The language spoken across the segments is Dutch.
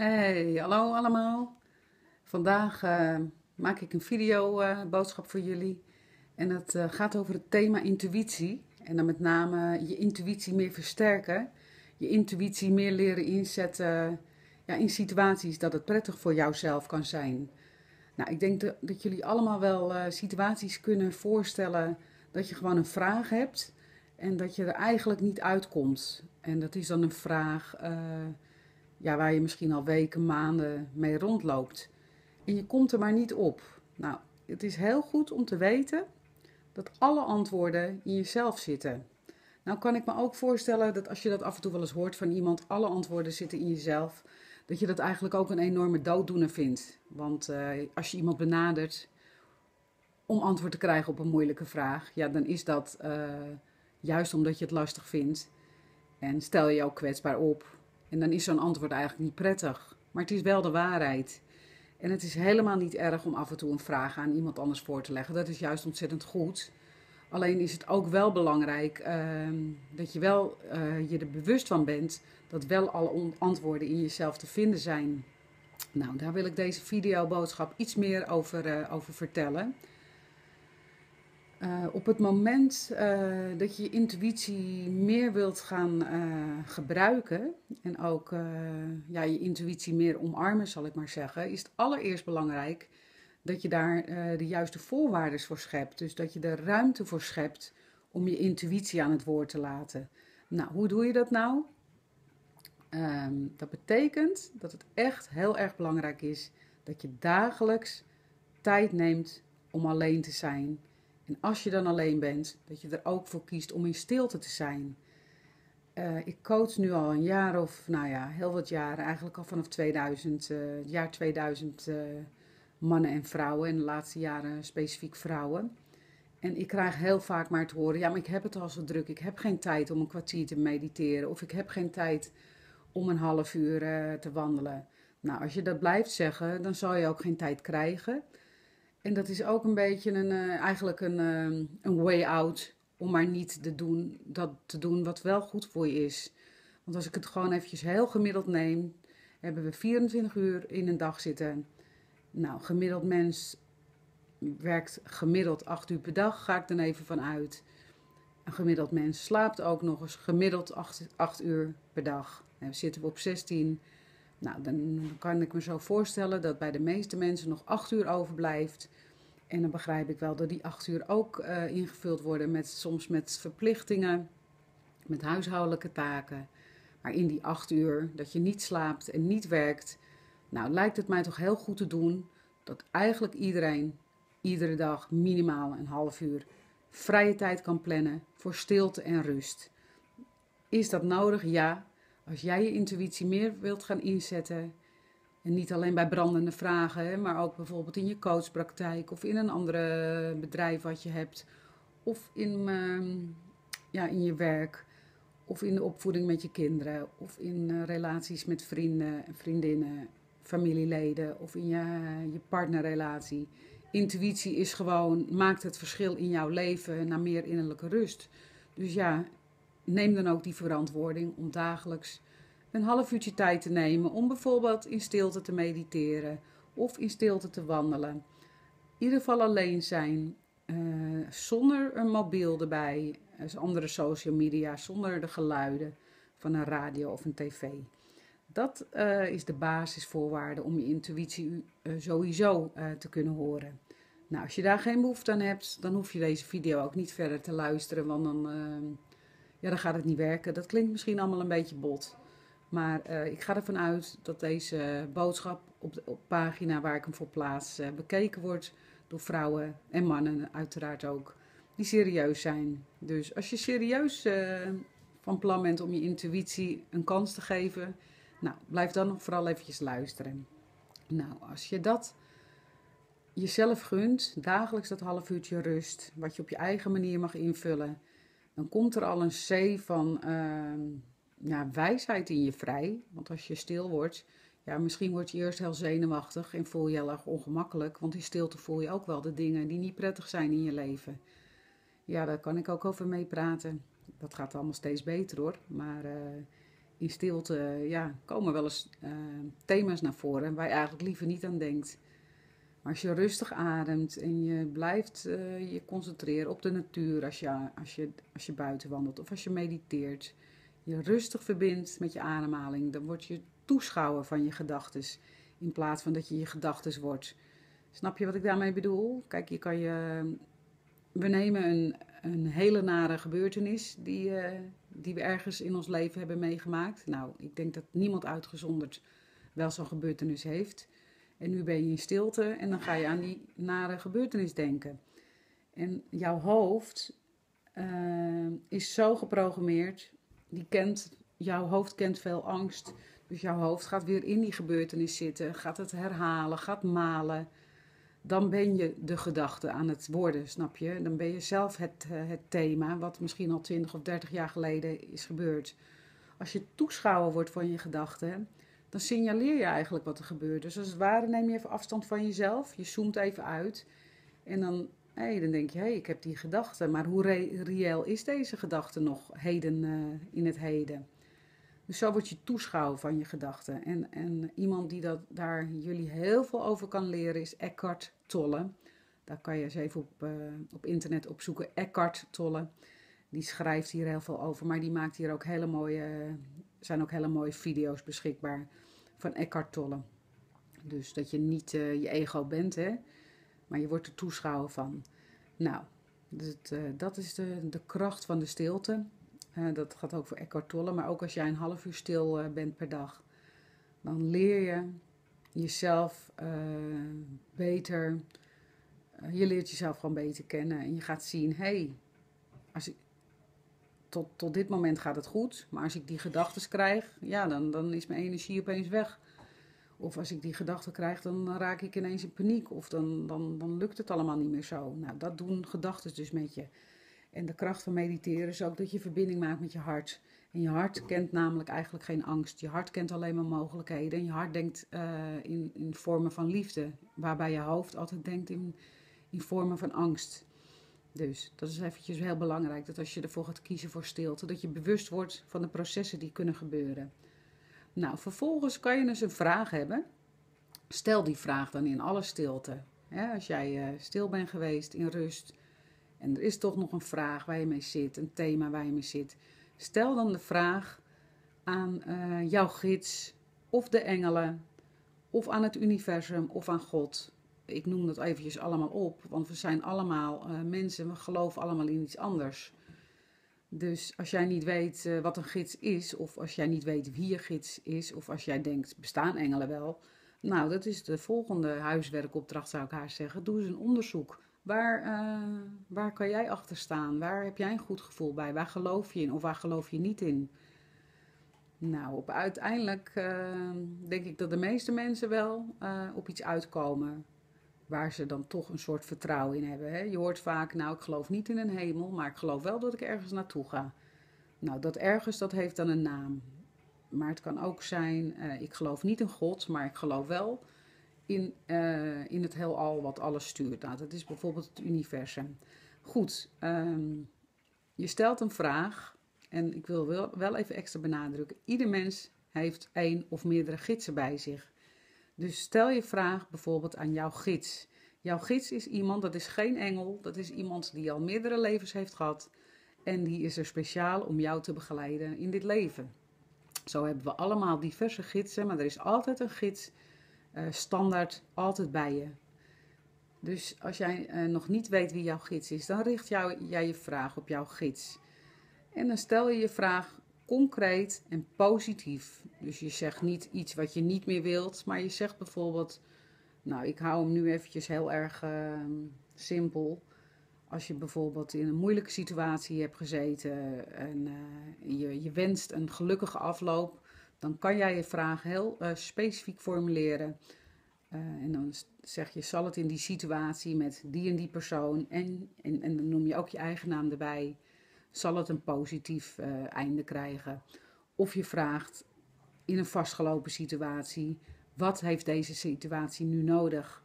Hey, hallo allemaal. Vandaag eh, maak ik een video eh, boodschap voor jullie. En het eh, gaat over het thema intuïtie. En dan met name je intuïtie meer versterken. Je intuïtie meer leren inzetten ja, in situaties dat het prettig voor jouzelf kan zijn. Nou, ik denk dat, dat jullie allemaal wel situaties kunnen voorstellen dat je gewoon een vraag hebt. En dat je er eigenlijk niet uitkomt. En dat is dan een vraag ja, waar je misschien al weken, maanden mee rondloopt. En je komt er maar niet op. Nou, het is heel goed om te weten dat alle antwoorden in jezelf zitten. Nou kan ik me ook voorstellen dat als je dat af en toe wel eens hoort van iemand, alle antwoorden zitten in jezelf, dat je dat eigenlijk ook een enorme dooddoener vindt. Want uh, als je iemand benadert om antwoord te krijgen op een moeilijke vraag, ja, dan is dat uh, juist omdat je het lastig vindt. En stel je ook kwetsbaar op. En dan is zo'n antwoord eigenlijk niet prettig. Maar het is wel de waarheid. En het is helemaal niet erg om af en toe een vraag aan iemand anders voor te leggen. Dat is juist ontzettend goed. Alleen is het ook wel belangrijk ehm, dat je wel uh, je er bewust van bent dat wel alle antwoorden in jezelf te vinden zijn. Nou, daar wil ik deze videoboodschap iets meer over, uh, over vertellen. Uh, op het moment uh, dat je je intuïtie meer wilt gaan uh, gebruiken en ook ja, je intuïtie meer omarmen, zal ik maar zeggen, is het allereerst belangrijk dat je daar de juiste voorwaarden voor schept. Dus dat je er ruimte voor schept om je intuïtie aan het woord te laten. Nou, hoe doe je dat nou? Um, dat betekent dat het echt heel erg belangrijk is dat je dagelijks tijd neemt om alleen te zijn en als je dan alleen bent, dat je er ook voor kiest om in stilte te zijn. Uh, ik coach nu al een jaar of, nou ja, heel wat jaren, eigenlijk al vanaf 2000, uh, het jaar 2000, uh, mannen en vrouwen. En de laatste jaren specifiek vrouwen. En ik krijg heel vaak maar te horen: ja, maar ik heb het al zo druk. Ik heb geen tijd om een kwartier te mediteren. Of ik heb geen tijd om een half uur te wandelen. Nou, als je dat blijft zeggen, dan zal je ook geen tijd krijgen. En dat is ook een beetje een, uh, eigenlijk een, uh, een way out om maar niet te doen, dat te doen wat wel goed voor je is. Want als ik het gewoon eventjes heel gemiddeld neem, hebben we 24 uur in een dag zitten. Nou, gemiddeld mens werkt gemiddeld 8 uur per dag, ga ik dan even van uit. Een gemiddeld mens slaapt ook nog eens gemiddeld 8, 8 uur per dag. En we zitten op 16 nou, dan kan ik me zo voorstellen dat bij de meeste mensen nog acht uur overblijft. En dan begrijp ik wel dat die acht uur ook uh, ingevuld worden met soms met verplichtingen, met huishoudelijke taken. Maar in die acht uur dat je niet slaapt en niet werkt, nou lijkt het mij toch heel goed te doen dat eigenlijk iedereen iedere dag minimaal een half uur vrije tijd kan plannen voor stilte en rust. Is dat nodig? Ja, als jij je intuïtie meer wilt gaan inzetten, en niet alleen bij brandende vragen, maar ook bijvoorbeeld in je coachpraktijk of in een andere bedrijf wat je hebt, of in, ehm, ja, in je werk, of in de opvoeding met je kinderen, of in uh, relaties met vrienden en vriendinnen, familieleden, of in je, je partnerrelatie. Intuïtie is gewoon, maakt het verschil in jouw leven naar meer innerlijke rust. Dus ja, neem dan ook die verantwoording om dagelijks een half uurtje tijd te nemen om bijvoorbeeld in stilte te mediteren of in stilte te wandelen. In ieder geval alleen zijn, uh, zonder een mobiel erbij, dus andere social media, zonder de geluiden van een radio of een tv. Dat uh, is de basisvoorwaarde om je intuïtie uh, sowieso te kunnen horen. Nou, als je daar geen behoefte aan hebt, dan hoef je deze video ook niet verder te luisteren, want dan ja, dan gaat het niet werken. Dat klinkt misschien allemaal een beetje bot. Maar uh, ik ga ervan uit dat deze boodschap op de op pagina waar ik hem voor plaats uh, bekeken wordt door vrouwen en mannen uiteraard ook, die serieus zijn. Dus als je serieus uh, van plan bent om je intuïtie een kans te geven, nou, blijf dan vooral eventjes luisteren. Nou, als je dat jezelf gunt, dagelijks dat half uurtje rust, wat je op je eigen manier mag invullen dan komt er al een zee van uh, wijsheid in je vrij. Want als je stil wordt, ja, misschien word je eerst heel zenuwachtig en voel je heel erg ongemakkelijk. Want in stilte voel je ook wel de dingen die niet prettig zijn in je leven. Ja, daar kan ik ook over meepraten. Dat gaat allemaal steeds beter hoor. Maar uh, in stilte ja, komen wel eens uh, thema's naar voren waar je eigenlijk liever niet aan denkt. Maar als je rustig ademt en je blijft uh, je concentreren op de natuur als je, als, je, als je buiten wandelt of als je mediteert, je rustig verbindt met je ademhaling, dan word je toeschouwer van je gedachten in plaats van dat je je gedachten wordt. Snap je wat ik daarmee bedoel? Kijk, je kan je. We nemen een, een hele nare gebeurtenis die, uh, die we ergens in ons leven hebben meegemaakt. Nou, ik denk dat niemand uitgezonderd wel zo'n gebeurtenis heeft. En nu ben je in stilte en dan ga je aan die nare gebeurtenis denken. En jouw hoofd uh, is zo geprogrammeerd, die kent, jouw hoofd kent veel angst. Dus jouw hoofd gaat weer in die gebeurtenis zitten, gaat het herhalen, gaat malen. Dan ben je de gedachte aan het worden, snap je? Dan ben je zelf het, uh, het thema, wat misschien al 20 of 30 jaar geleden is gebeurd. Als je toeschouwer wordt van je gedachten, dan signaleer je eigenlijk wat er gebeurt. Dus als het ware neem je even afstand van jezelf, je zoomt even uit en dan, hey, dan denk je, hé, hey, ik heb die gedachte, maar hoe re reëel is deze gedachte nog heden uh, in het heden? Dus zo word je toeschouwer van je gedachten. En, en iemand die dat, daar jullie heel veel over kan leren is Eckhart Tolle. Daar kan je eens even op, uh, op internet opzoeken. Eckhart Tolle. Die schrijft hier heel veel over, maar die maakt hier ook hele mooie, zijn ook hele mooie video's beschikbaar van Eckhart Tolle. Dus dat je niet uh, je ego bent, hè, maar je wordt er toeschouwer van. Nou, dus uh, dat is de, de kracht van de stilte. Uh, dat gaat ook voor Eckhart Tolle, maar ook als jij een half uur stil bent per dag, dan leer je jezelf beter. je leert jezelf gewoon beter kennen en je gaat zien, hé, hey, als ik, tot, tot dit moment gaat het goed. Maar als ik die gedachten krijg, ja, dan, dan is mijn energie opeens weg. Of als ik die gedachten krijg, dan raak ik ineens in paniek. Of dan, dan, dan lukt het allemaal niet meer zo. Nou, dat doen gedachten dus met je. En de kracht van mediteren is ook dat je verbinding maakt met je hart. En je hart kent namelijk eigenlijk geen angst. Je hart kent alleen maar mogelijkheden. En je hart denkt uh, in, in vormen van liefde. Waarbij je hoofd altijd denkt in, in vormen van angst. Dus dat is eventjes heel belangrijk, dat als je ervoor gaat kiezen voor stilte, dat je bewust wordt van de processen die kunnen gebeuren. Nou, vervolgens kan je dus een vraag hebben. Stel die vraag dan in alle stilte. als jij uh, stil bent geweest in rust en er is toch nog een vraag waar je mee zit, een thema waar je mee zit. Stel dan de vraag aan uh, jouw gids of de engelen of aan het universum of aan God ik noem dat eventjes allemaal op, want we zijn allemaal uh, mensen, we geloven allemaal in iets anders. Dus als jij niet weet uh, wat een gids is, of als jij niet weet wie je gids is, of als jij denkt, bestaan engelen wel? Nou, dat is de volgende huiswerkopdracht, zou ik haar zeggen. Doe eens een onderzoek. Waar, uh, waar kan jij achter staan? Waar heb jij een goed gevoel bij? Waar geloof je in of waar geloof je niet in? Nou, op uiteindelijk denk ik dat de meeste mensen wel op iets uitkomen waar ze dan toch een soort vertrouwen in hebben. Hè? Je hoort vaak, nou ik geloof niet in een hemel, maar ik geloof wel dat ik ergens naartoe ga. Nou, dat ergens, dat heeft dan een naam. Maar het kan ook zijn, uh, ik geloof niet in God, maar ik geloof wel in, uh, in het heelal wat alles stuurt. Nou, dat is bijvoorbeeld het universum. Goed, um, je stelt een vraag en ik wil wel, wel even extra benadrukken. Ieder mens heeft één of meerdere gidsen bij zich. Dus stel je vraag bijvoorbeeld aan jouw gids. Jouw gids is iemand, dat is geen engel, dat is iemand die al meerdere levens heeft gehad. En die is er speciaal om jou te begeleiden in dit leven. Zo hebben we allemaal diverse gidsen, maar er is altijd een gids uh, standaard altijd bij je. Dus als jij uh, nog niet weet wie jouw gids is, dan richt jij je vraag op jouw gids. En dan stel je je vraag concreet en positief. Dus je zegt niet iets wat je niet meer wilt, maar je zegt bijvoorbeeld, nou ik hou hem nu eventjes heel erg uh, simpel. Als je bijvoorbeeld in een moeilijke situatie hebt gezeten en uh, je, je wenst een gelukkige afloop, dan kan jij je vraag heel uh, specifiek formuleren. Uh, en dan zeg je, zal het in die situatie met die en die persoon en, en dan noem je ook je eigen naam erbij zal het een positief uh, einde krijgen. Of je vraagt in een vastgelopen situatie, wat heeft deze situatie nu nodig?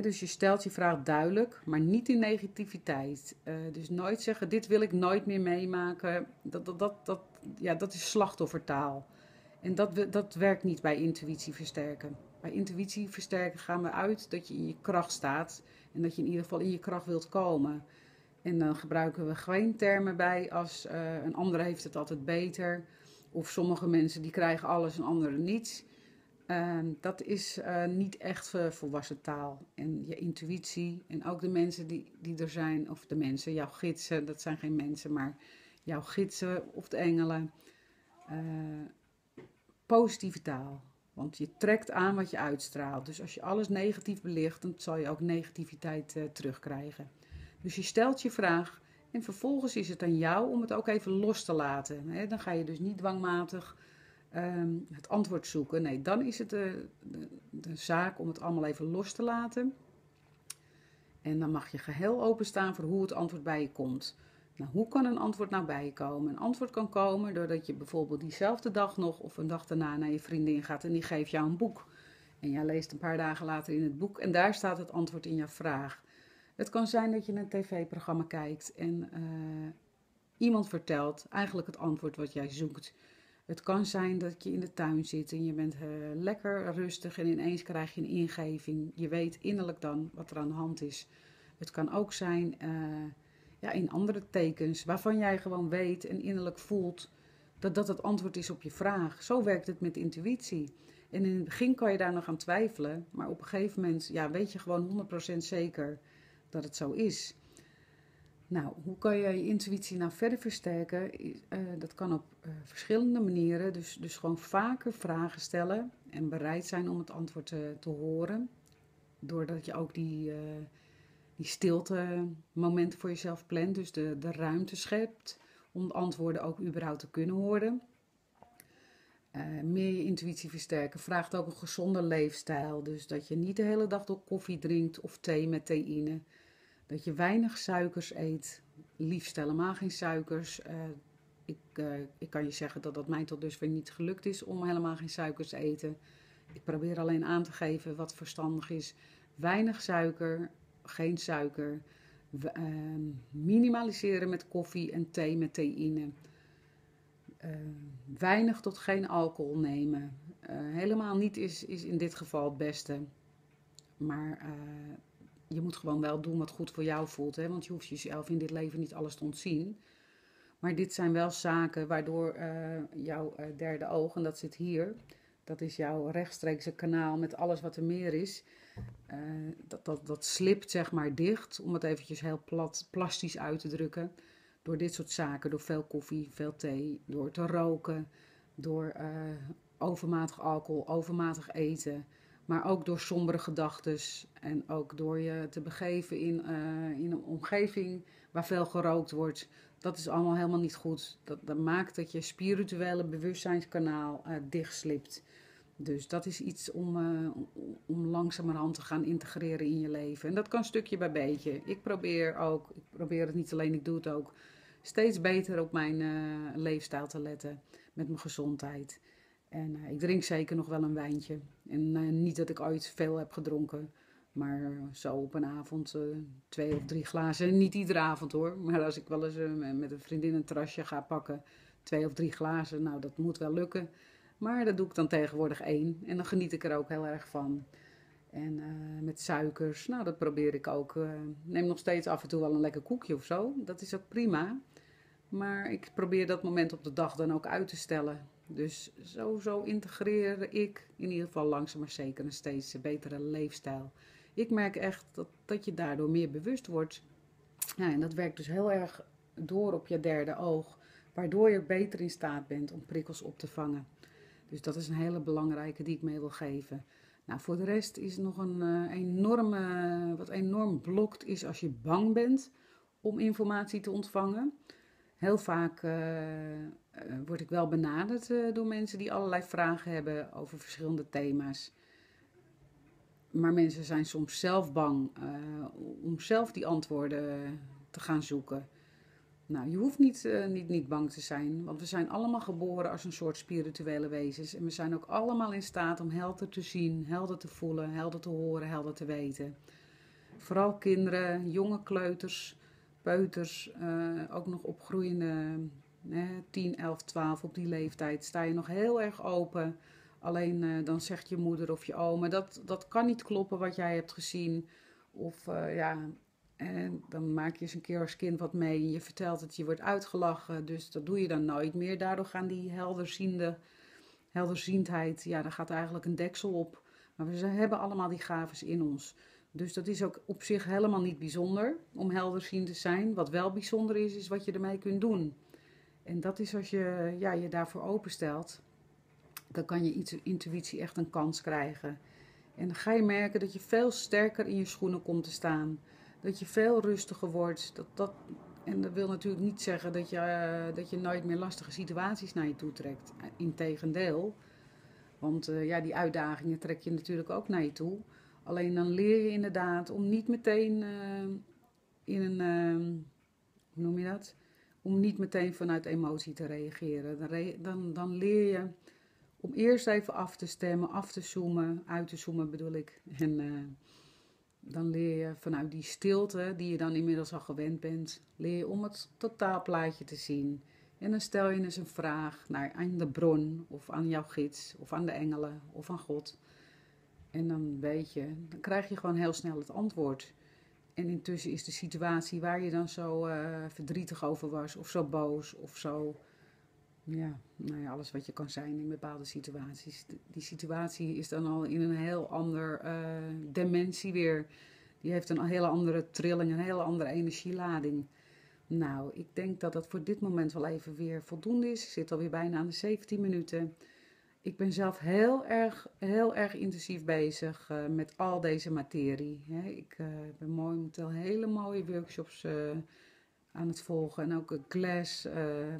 Dus je stelt je vraag duidelijk, maar niet in negativiteit. Uh, dus nooit zeggen, dit wil ik nooit meer meemaken. Dat, dat, dat, dat, ja, dat is slachtoffertaal. En dat, dat werkt niet bij intuïtie versterken. Bij intuïtie versterken gaan we uit dat je in je kracht staat en dat je in ieder geval in je kracht wilt komen. En dan gebruiken we geen termen bij als uh, een ander heeft het altijd beter. Of sommige mensen die krijgen alles en anderen niets. Uh, dat is uh, niet echt volwassen taal. En je intuïtie en ook de mensen die, die er zijn, of de mensen, jouw gidsen, dat zijn geen mensen, maar jouw gidsen of de engelen. Uh, positieve taal. Want je trekt aan wat je uitstraalt. Dus als je alles negatief belicht, dan zal je ook negativiteit terugkrijgen. Dus je stelt je vraag en vervolgens is het aan jou om het ook even los te laten. Dan ga je dus niet dwangmatig um, het antwoord zoeken. Nee, dan is het de, de, de, zaak om het allemaal even los te laten. En dan mag je geheel openstaan voor hoe het antwoord bij je komt. Nou, hoe kan een antwoord nou bij je komen? Een antwoord kan komen doordat je bijvoorbeeld diezelfde dag nog of een dag daarna naar je vriendin gaat en die geeft jou een boek. En jij leest een paar dagen later in het boek en daar staat het antwoord in jouw vraag. Het kan zijn dat je een tv-programma kijkt en uh, iemand vertelt eigenlijk het antwoord wat jij zoekt. Het kan zijn dat je in de tuin zit en je bent uh, lekker rustig en ineens krijg je een ingeving. Je weet innerlijk dan wat er aan de hand is. Het kan ook zijn uh, ja, in andere tekens waarvan jij gewoon weet en innerlijk voelt dat dat het antwoord is op je vraag. Zo werkt het met intuïtie. En in het begin kan je daar nog aan twijfelen, maar op een gegeven moment ja, weet je gewoon 100% zeker dat het zo is. Nou, hoe kan je je intuïtie nou verder versterken? Uh, dat kan op uh, verschillende manieren. Dus, dus gewoon vaker vragen stellen en bereid zijn om het antwoord te, te horen. Doordat je ook die, uh, die stilte momenten voor jezelf plant. Dus de, de ruimte schept om de antwoorden ook überhaupt te kunnen horen. meer je intuïtie versterken vraagt ook een gezonde leefstijl. Dus dat je niet de hele dag door koffie drinkt of thee met theïne. Dat je weinig suikers eet, liefst helemaal geen suikers. Uh, ik, uh, ik kan je zeggen dat dat mij tot dusver niet gelukt is om helemaal geen suikers te eten. Ik probeer alleen aan te geven wat verstandig is. Weinig suiker, geen suiker. Uh, minimaliseren met koffie en thee met theïne. weinig tot geen alcohol nemen. helemaal niet is, is in dit geval het beste. Maar je moet gewoon wel doen wat goed voor jou voelt. Hè? Want je hoeft jezelf in dit leven niet alles te ontzien. Maar dit zijn wel zaken waardoor uh, jouw uh, derde oog, en dat zit hier, dat is jouw rechtstreekse kanaal met alles wat er meer is, uh, dat, dat, dat slipt zeg maar dicht, om het eventjes heel plat, plastisch uit te drukken. Door dit soort zaken, door veel koffie, veel thee, door te roken, door overmatig alcohol, overmatig eten. Maar ook door sombere gedachten en ook door je te begeven in, uh, in een omgeving waar veel gerookt wordt. Dat is allemaal helemaal niet goed. Dat, dat maakt dat je spirituele bewustzijnskanaal uh, dichtslipt. Dus dat is iets om, uh, om langzamerhand te gaan integreren in je leven. En dat kan stukje bij beetje. Ik probeer ook, ik probeer het niet alleen, ik doe het ook, steeds beter op mijn leefstijl te letten met mijn gezondheid. En uh, ik drink zeker nog wel een wijntje. En uh, niet dat ik ooit veel heb gedronken. Maar zo op een avond twee of drie glazen. Niet iedere avond hoor. Maar als ik wel eens met een vriendin een terrasje ga pakken. Twee of drie glazen. Nou dat moet wel lukken. Maar dat doe ik dan tegenwoordig één. En dan geniet ik er ook heel erg van. En met suikers. Nou dat probeer ik ook. neem nog steeds af en toe wel een lekker koekje of zo. Dat is ook prima. Maar ik probeer dat moment op de dag dan ook uit te stellen. Dus zo, zo integreer ik in ieder geval langzaam maar zeker een steeds betere leefstijl. Ik merk echt dat, dat je daardoor meer bewust wordt. En dat werkt dus heel erg door op je derde oog, waardoor je beter in staat bent om prikkels op te vangen. Dus dat is een hele belangrijke die ik mee wil geven. Nou, voor de rest is nog een uh, enorme, wat enorm blokt is als je bang bent om informatie te ontvangen. Heel vaak uh, uh, word ik wel benaderd uh, door mensen die allerlei vragen hebben over verschillende thema's. Maar mensen zijn soms zelf bang om zelf die antwoorden te gaan zoeken. Nou, je hoeft niet, niet, niet bang te zijn, want we zijn allemaal geboren als een soort spirituele wezens. En we zijn ook allemaal in staat om helder te zien, helder te voelen, helder te horen, helder te weten. Vooral kinderen, jonge kleuters, peuters, uh, ook nog opgroeiende Hè, 10, 11, 12 op die leeftijd sta je nog heel erg open. Alleen uh, dan zegt je moeder of je oma, dat, dat kan niet kloppen wat jij hebt gezien. Of uh, ja, en dan maak je eens een keer als kind wat mee. Je vertelt het, je wordt uitgelachen. Dus dat doe je dan nooit meer. Daardoor gaan die helderziende, helderziendheid, ja, daar gaat eigenlijk een deksel op. Maar we hebben allemaal die gaves in ons. Dus dat is ook op zich helemaal niet bijzonder om helderziend te zijn. Wat wel bijzonder is, is wat je ermee kunt doen. En dat is als je ja, je daarvoor openstelt, dan kan je intuïtie echt een kans krijgen. En dan ga je merken dat je veel sterker in je schoenen komt te staan. Dat je veel rustiger wordt. Dat, dat, en dat wil natuurlijk niet zeggen dat je, uh, dat je nooit meer lastige situaties naar je toe trekt. Integendeel. Want uh, ja, die uitdagingen trek je natuurlijk ook naar je toe. Alleen dan leer je inderdaad om niet meteen uh, in een. hoe noem je dat? Om niet meteen vanuit emotie te reageren. Dan, dan, dan leer je om eerst even af te stemmen, af te zoomen, uit te zoomen bedoel ik. En uh, dan leer je vanuit die stilte, die je dan inmiddels al gewend bent, leer je om het totaalplaatje te zien. En dan stel je eens een vraag naar, aan de bron, of aan jouw gids, of aan de engelen, of aan God. En dan weet je, dan krijg je gewoon heel snel het antwoord. En intussen is de situatie waar je dan zo uh, verdrietig over was, of zo boos, of zo ja, nou ja, alles wat je kan zijn in bepaalde situaties. Die situatie is dan al in een heel ander uh, dimensie weer. Die heeft een hele andere trilling, een hele andere energielading. Nou, ik denk dat dat voor dit moment wel even weer voldoende is. Ik zit alweer bijna aan de 17 minuten. Ik ben zelf heel erg, heel erg intensief bezig uh, met al deze materie. Hè. Ik uh, ben momenteel hele mooie workshops aan het volgen. En ook een class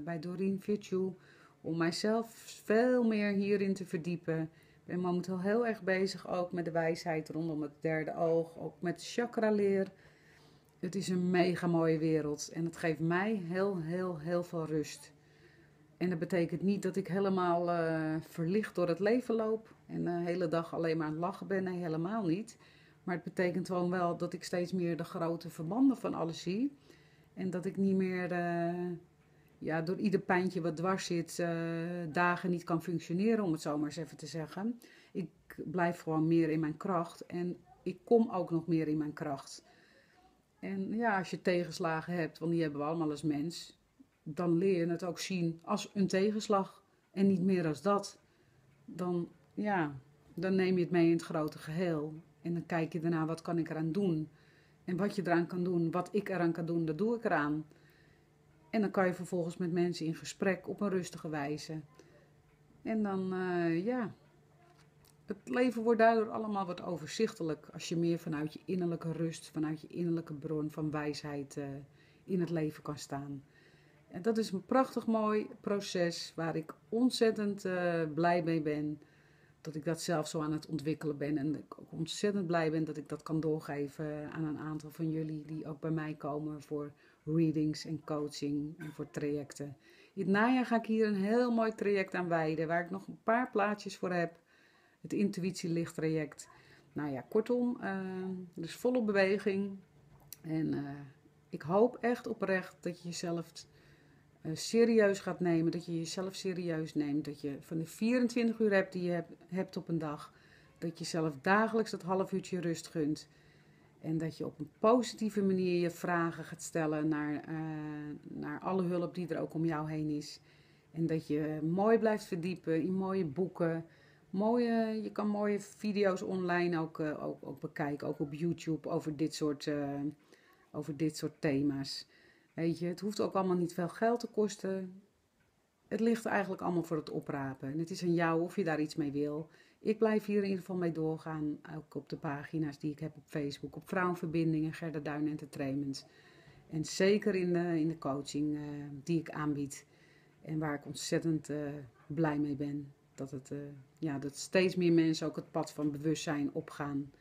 bij Doreen Virtue. Om mijzelf veel meer hierin te verdiepen. Ik ben momenteel heel erg bezig ook met de wijsheid rondom het derde oog. Ook met chakra leer. Het is een mega mooie wereld. En het geeft mij heel, heel, heel veel rust. En dat betekent niet dat ik helemaal uh, verlicht door het leven loop. En de hele dag alleen maar aan het lachen ben. Nee, helemaal niet. Maar het betekent gewoon wel dat ik steeds meer de grote verbanden van alles zie. En dat ik niet meer uh, ja, door ieder pijntje wat dwars zit, uh, dagen niet kan functioneren, om het zo maar eens even te zeggen. Ik blijf gewoon meer in mijn kracht en ik kom ook nog meer in mijn kracht. En ja, als je tegenslagen hebt, want die hebben we allemaal als mens, dan leer je het ook zien als een tegenslag en niet meer als dat. Dan, ja, dan neem je het mee in het grote geheel. En dan kijk je daarna, wat kan ik eraan doen? En wat je eraan kan doen, wat ik eraan kan doen, dat doe ik eraan. En dan kan je vervolgens met mensen in gesprek op een rustige wijze. En dan, uh, ja, het leven wordt daardoor allemaal wat overzichtelijk. Als je meer vanuit je innerlijke rust, vanuit je innerlijke bron van wijsheid uh, in het leven kan staan. En dat is een prachtig mooi proces waar ik ontzettend uh, blij mee ben dat ik dat zelf zo aan het ontwikkelen ben. En ik ook ontzettend blij ben dat ik dat kan doorgeven aan een aantal van jullie die ook bij mij komen voor readings en coaching en voor trajecten. In het najaar ga ik hier een heel mooi traject aan wijden, waar ik nog een paar plaatjes voor heb. Het intuïtielicht traject. Nou ja, kortom, uh, is volle beweging. En uh, ik hoop echt oprecht dat je jezelf serieus gaat nemen. Dat je jezelf serieus neemt. Dat je van de 24 uur hebt die je hebt, op een dag. Dat je zelf dagelijks dat half uurtje rust gunt. En dat je op een positieve manier je vragen gaat stellen naar, uh, naar alle hulp die er ook om jou heen is. En dat je mooi blijft verdiepen in mooie boeken. Mooie, je kan mooie video's online ook, uh, ook, ook bekijken, ook op YouTube, over dit soort, over dit soort thema's. Weet je, het hoeft ook allemaal niet veel geld te kosten. Het ligt eigenlijk allemaal voor het oprapen. En het is aan jou of je daar iets mee wil. Ik blijf hier in ieder geval mee doorgaan. Ook op de pagina's die ik heb op Facebook. Op Vrouwenverbindingen, Gerda Duin Entertainment. En zeker in de, in de coaching uh, die ik aanbied. En waar ik ontzettend uh, blij mee ben. Dat, het, uh, ja, dat steeds meer mensen ook het pad van bewustzijn opgaan.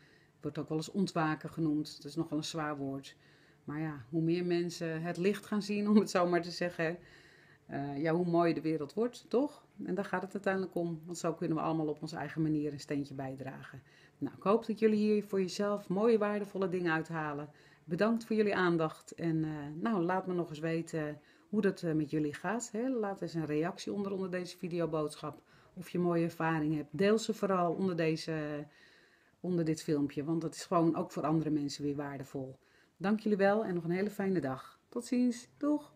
Wordt ook wel eens ontwaken genoemd. Dat is nogal een zwaar woord. Maar ja, hoe meer mensen het licht gaan zien, om het zo maar te zeggen, eh, ja, hoe mooier de wereld wordt, toch? En daar gaat het uiteindelijk om, want zo kunnen we allemaal op onze eigen manier een steentje bijdragen. Nou, ik hoop dat jullie hier voor jezelf mooie, waardevolle dingen uithalen. Bedankt voor jullie aandacht en eh, nou, laat me nog eens weten hoe dat eh, met jullie gaat. Hè? Laat eens een reactie onder onder deze videoboodschap of je mooie ervaring hebt. Deel ze vooral onder, deze, onder dit filmpje, want dat is gewoon ook voor andere mensen weer waardevol. Dank jullie wel en nog een hele fijne dag. Tot ziens. Doeg!